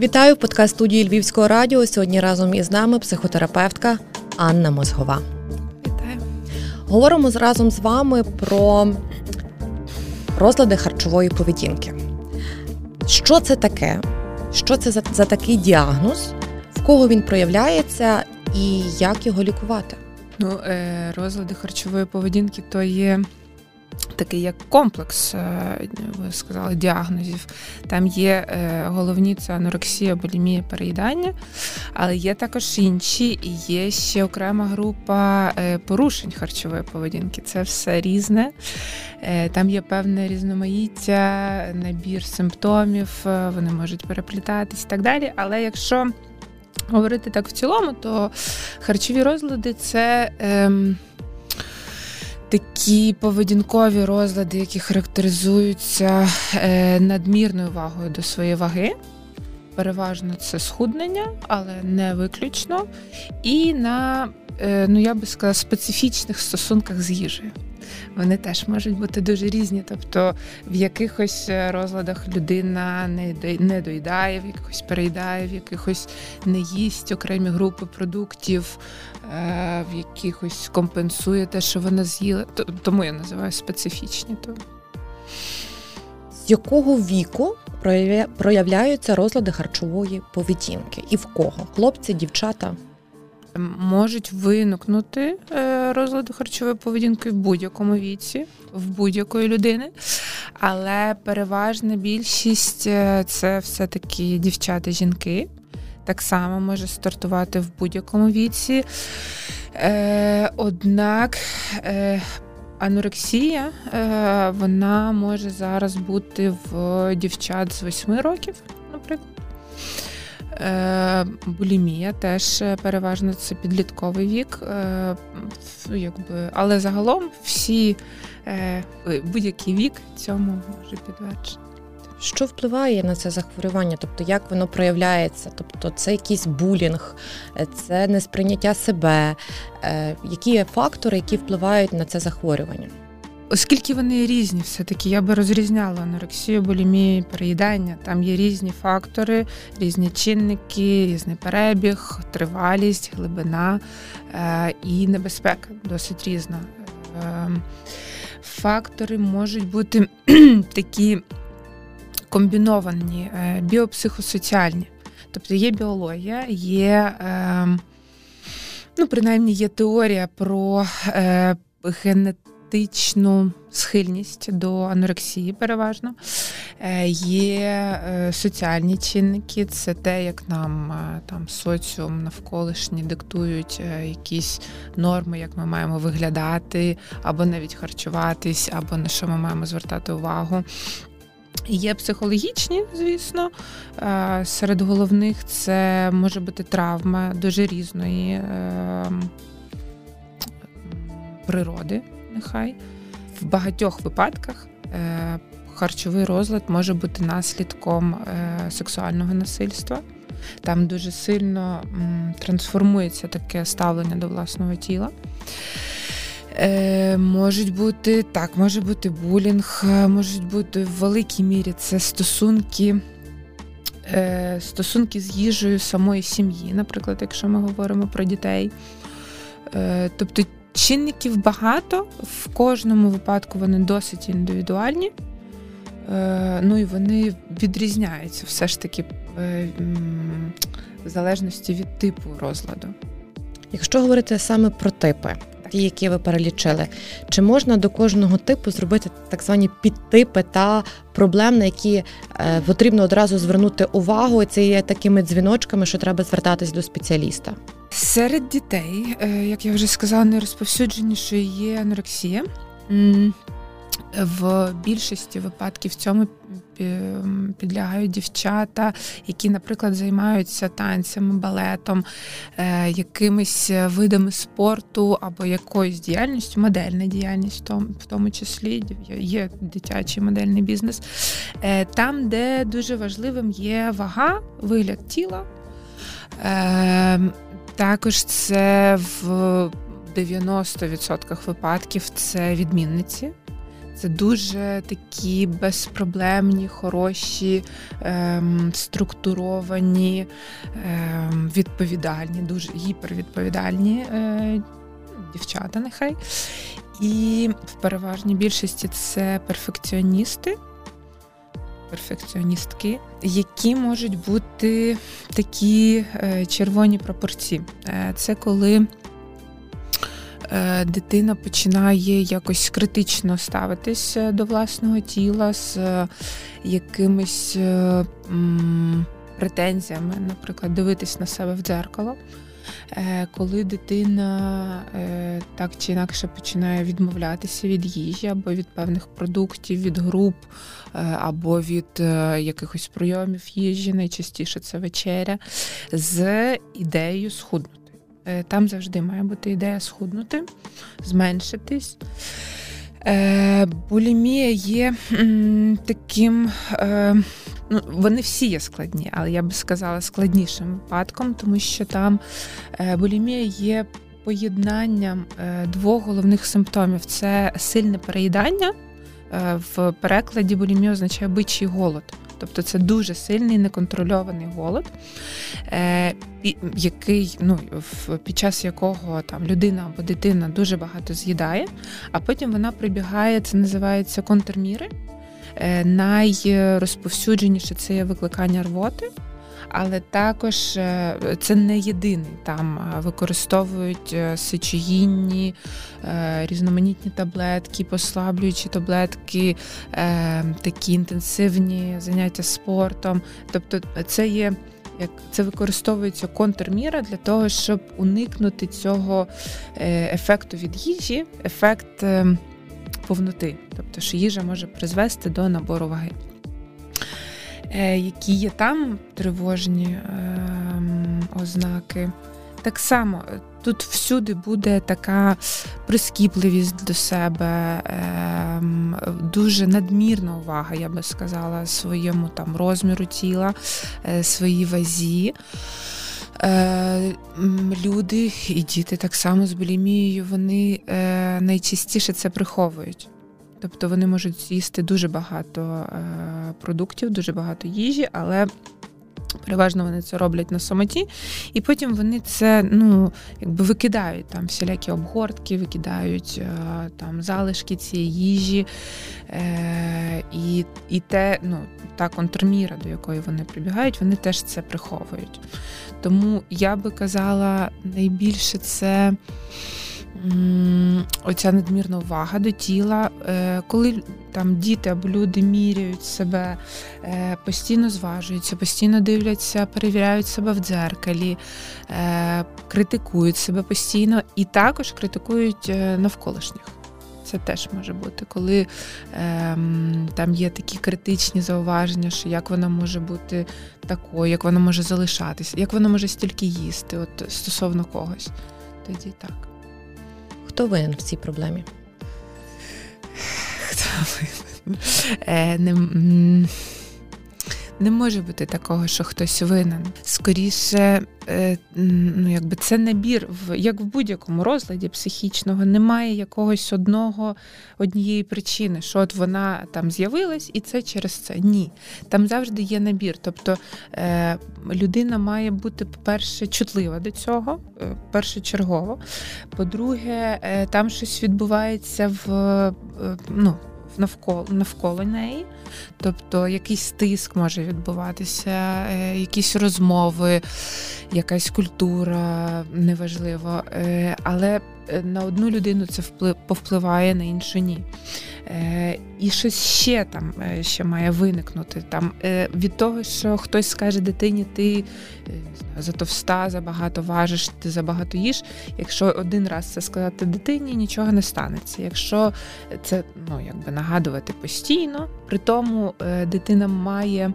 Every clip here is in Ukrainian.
Вітаю в подкаст студії Львівського радіо. Сьогодні разом із нами психотерапевтка Анна Мозгова. Вітаю. Говоримо разом з вами про розлади харчової поведінки. Що це таке? Що це за, за такий діагноз, в кого він проявляється і як його лікувати? Ну, е, розлади харчової поведінки то є такий як комплекс, е, ви сказали, діагнозів. Там є е, головні це анорексія, булімія, переїдання, але є також інші, і є ще окрема група е, порушень харчової поведінки. Це все різне. Там є певне різноманіття, набір симптомів, вони можуть переплітатись і так далі. Але якщо говорити так в цілому, то харчові розлади це. Ем, такі поведінкові розлади, які характеризуються е, надмірною вагою до своєї ваги. Переважно це схуднення, але не виключно. І на, е, ну я би сказала, специфічних стосунках з їжею. Вони теж можуть бути дуже різні. Тобто в якихось е, розладах людина не доїдає, в якихось переїдає, в якихось не їсть окремі групи продуктів, е, в якихось компенсує те, що вона з'їла. Тому я називаю специфічні. З якого віку проявляються розлади харчової поведінки? І в кого? Хлопці, дівчата? Можуть виникнути е, розлади харчової поведінки в будь-якому віці, в будь-якої людини. Але переважна більшість е, це все-таки дівчата-жінки. Так само може стартувати в будь-якому віці. Е, Однак е, анорексія е, вона може зараз бути в дівчат з 8 років, наприклад. Е, булімія теж е, переважно це підлітковий вік, е, якби, але загалом всі будь-який вік цьому може підтверджувати. Що впливає на це захворювання? Тобто, як воно проявляється? Тобто, це якийсь булінг, це несприйняття себе. Які є фактори, які впливають на це захворювання? Оскільки вони різні, все-таки я би розрізняла анорексію, булімію, переїдання. Там є різні фактори, різні чинники, різний перебіг, тривалість, глибина е, і небезпека досить різна. Е, фактори можуть бути такі комбіновані, е, біопсихосоціальні. Тобто є біологія, є, ну, принаймні, є теорія про генетичну генетичну схильність до анорексії, переважно. Е, є е, соціальні чинники, це те, як нам е, там соціум навколишні диктують якісь норми, як ми маємо виглядати, або навіть харчуватись, або на що ми маємо звертати увагу. Є психологічні, звісно. Серед головних це може бути травма дуже різної природи нехай. В багатьох випадках е, харчовий розлад може бути наслідком е, сексуального насильства. Там дуже сильно трансформується таке ставлення до власного тіла. Е, Можуть бути так, може бути булінг, е, можуть бути в великій мірі це стосунки. Е, стосунки з їжею самої сім'ї, наприклад, якщо ми говоримо про дітей. Тобто Чинників багато, в кожному випадку вони досить індивідуальні, е, ну і вони відрізняються все ж таки е, в залежності від типу розладу. Якщо говорити саме про типи, ті, які ви перелічили, чи можна до кожного типу зробити так звані підтипи та проблем, на які е, потрібно одразу звернути увагу? І це є такими дзвіночками, що треба звертатись до спеціаліста? Серед дітей, е, як я вже сказала, найрозповсюдженішою є анорексія. В більшості випадків цьому підлягають дівчата, які, наприклад, займаються танцями, балетом, е, якимись видами спорту або якоюсь діяльністю, модельна діяльність, в тому числі є дитячий модельний бізнес, е, там, де дуже важливим є вага, вигляд тіла. Також це в 90% випадків це відмінниці. Це дуже такі безпроблемні, хороші, ем, структуровані, ем, відповідальні, дуже гіпервідповідальні е, дівчата, нехай. І в переважній більшості це перфекціоністи, перфекціоністки, які можуть бути такі е, червоні пропорції. Е, це коли Е, дитина починає якось критично ставитись до власного тіла з якимись претензіями, наприклад, дивитись на себе в дзеркало. Коли дитина так чи інакше починає відмовлятися від їжі або від певних продуктів, від груп, або від якихось прийомів їжі, найчастіше це вечеря, з ідеєю схуднути. Е, там завжди має бути ідея схуднути, зменшитись. Е, булімія є таким, е, ну, вони всі є складні, але я би сказала складнішим випадком, тому що там булімія є поєднанням двох головних симптомів: це сильне переїдання. В перекладі булімія означає бичий голод. Тобто це дуже сильний неконтрольований голод, е, який ну, під час якого там людина або дитина дуже багато з'їдає, а потім вона прибігає, це називається контрміри. Е, найрозповсюдженіше це є викликання рвоти але також е, це не єдиний. Там використовують е, сечогінні, е, різноманітні таблетки, послаблюючі таблетки, такі інтенсивні заняття спортом. Тобто, це є. Як це використовується контрміра для того, щоб уникнути цього ефекту від їжі, ефект повноти, тобто що їжа може призвести до набору ваги. Е, які є там тривожні ем, ознаки. Так само тут всюди буде така прискіпливість до себе, ем, дуже надмірна увага, я би сказала, своєму там розміру тіла, е, своїй вазі. Е, люди і діти так само з булімією, вони найчастіше це приховують. Тобто вони можуть з'їсти дуже багато е, продуктів, дуже багато їжі, але переважно вони це роблять на самоті, і потім вони це ну, якби викидають там всілякі обгортки, викидають е, там залишки цієї їжі. Е, І і те, ну, та контрміра, до якої вони прибігають, вони теж це приховують. Тому я би казала, найбільше це оця надмірна увага до тіла, е, коли там діти або люди міряють себе, е, постійно зважуються, постійно дивляться, перевіряють себе в дзеркалі, е, критикують себе постійно і також критикують навколишніх. Це теж може бути, коли е, там є такі критичні зауваження, що як вона може бути такою, як вона може залишатися, як вона може стільки їсти, от стосовно когось. Тоді так. Хто винен в цій проблемі? Хто винен? Е, не, не може бути такого, що хтось винен. Скоріше, е, ну якби це набір, як в будь-якому розладі психічного, немає якогось одного однієї причини, що от вона там з'явилась, і це через це. Ні. Там завжди є набір. Тобто е, людина має бути, по-перше, чутлива до цього, е, першочергово. По-друге, там щось відбувається в ну навколо навколо неї, тобто якийсь тиск може відбуватися, е, якісь розмови, якась культура неважливо. Е, але е, на одну людину це повпливає, на іншу ні. І щось ще там ще має виникнути. Там Від того, що хтось скаже дитині, ти затовста, забагато важиш, ти забагато їш. Якщо один раз це сказати дитині, нічого не станеться. Якщо це ну, якби нагадувати постійно, при тому дитина має.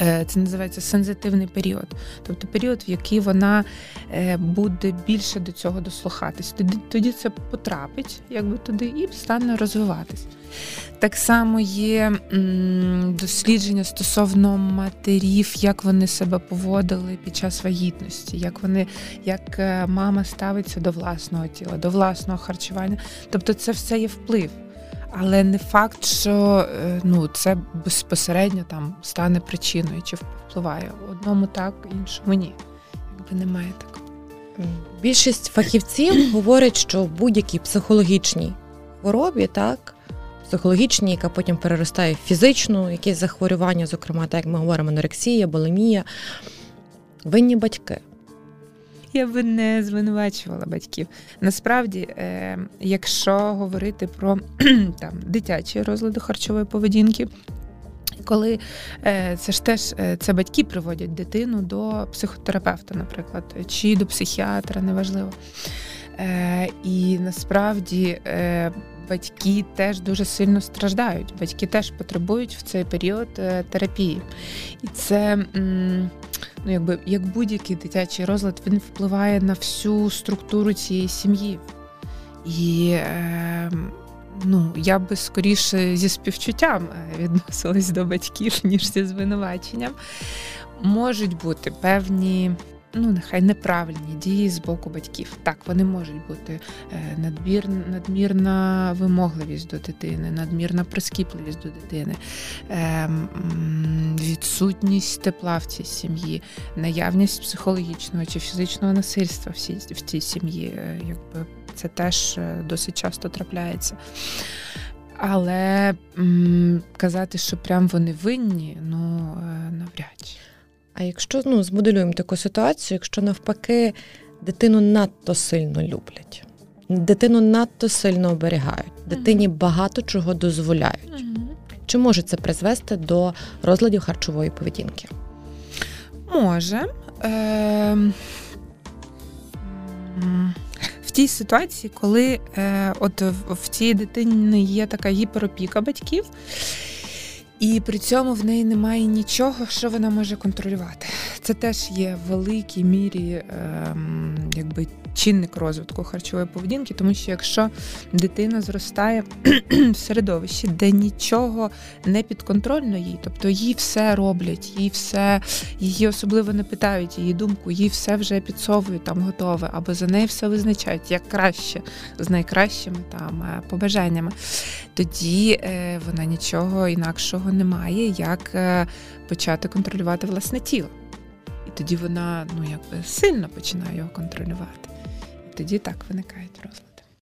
Е, це називається сензитивний період, тобто період, в який вона е, буде більше до цього дослухатись. Тоді тоді це потрапить, якби туди, і стане розвиватись. Так само є дослідження стосовно матерів, як вони себе поводили під час вагітності, як вони, як е, мама ставиться до власного тіла, до власного харчування. Тобто, це все є вплив. Але не факт, що е, ну, це безпосередньо там стане причиною чи впливає. Одному так, іншому ні. Якби немає такого. Більшість фахівців говорять, що в будь-якій психологічній хворобі, так, психологічній, яка потім переростає в фізичну, якісь захворювання, зокрема, так як ми говоримо, анорексія, булімія, винні батьки. Я би не звинувачувала батьків. Насправді, е, якщо говорити про там дитячі розлади харчової поведінки, коли е, це ж теж е, це батьки приводять дитину до психотерапевта, наприклад, чи до психіатра, неважливо. І насправді батьки теж дуже сильно страждають. Батьки теж потребують в цей період терапії. І це. Ну якби як будь-який дитячий розлад, він впливає на всю структуру цієї сім'ї. І е, ну, я би скоріше зі співчуттям е, відносилась до батьків, ніж зі звинуваченням. Можуть бути певні ну нехай неправильні дії з боку батьків. Так, вони можуть бути е, надмір, надмірна вимогливість до дитини, надмірна прискіпливість до дитини, ем, відсутність тепла в цій сім'ї, наявність психологічного чи фізичного насильства в цій сім'ї. Е, якби це теж е, досить часто трапляється. Але м, казати, що прям вони винні, ну навряд чи. А якщо ну, змоделюємо таку ситуацію, якщо навпаки дитину надто сильно люблять, дитину надто сильно оберігають, дитині багато чого дозволяють, чи може це призвести до розладів харчової поведінки? Може. Е- в тій ситуації, коли е, от в цій дитині є така гіперопіка батьків, і при цьому в неї немає нічого, що вона може контролювати. Це теж є в великій мірі, ем, якби чинник розвитку харчової поведінки, тому що якщо дитина зростає в середовищі, де нічого не підконтрольно їй, тобто їй все роблять, їй все, її особливо не питають її думку, їй все вже підсовують там готове, або за неї все визначають як краще, з найкращими там е, побажаннями, тоді е, вона нічого інакшого не має, як е, почати контролювати власне тіло. І тоді вона ну якби сильно починає його контролювати тоді так виникають розлади.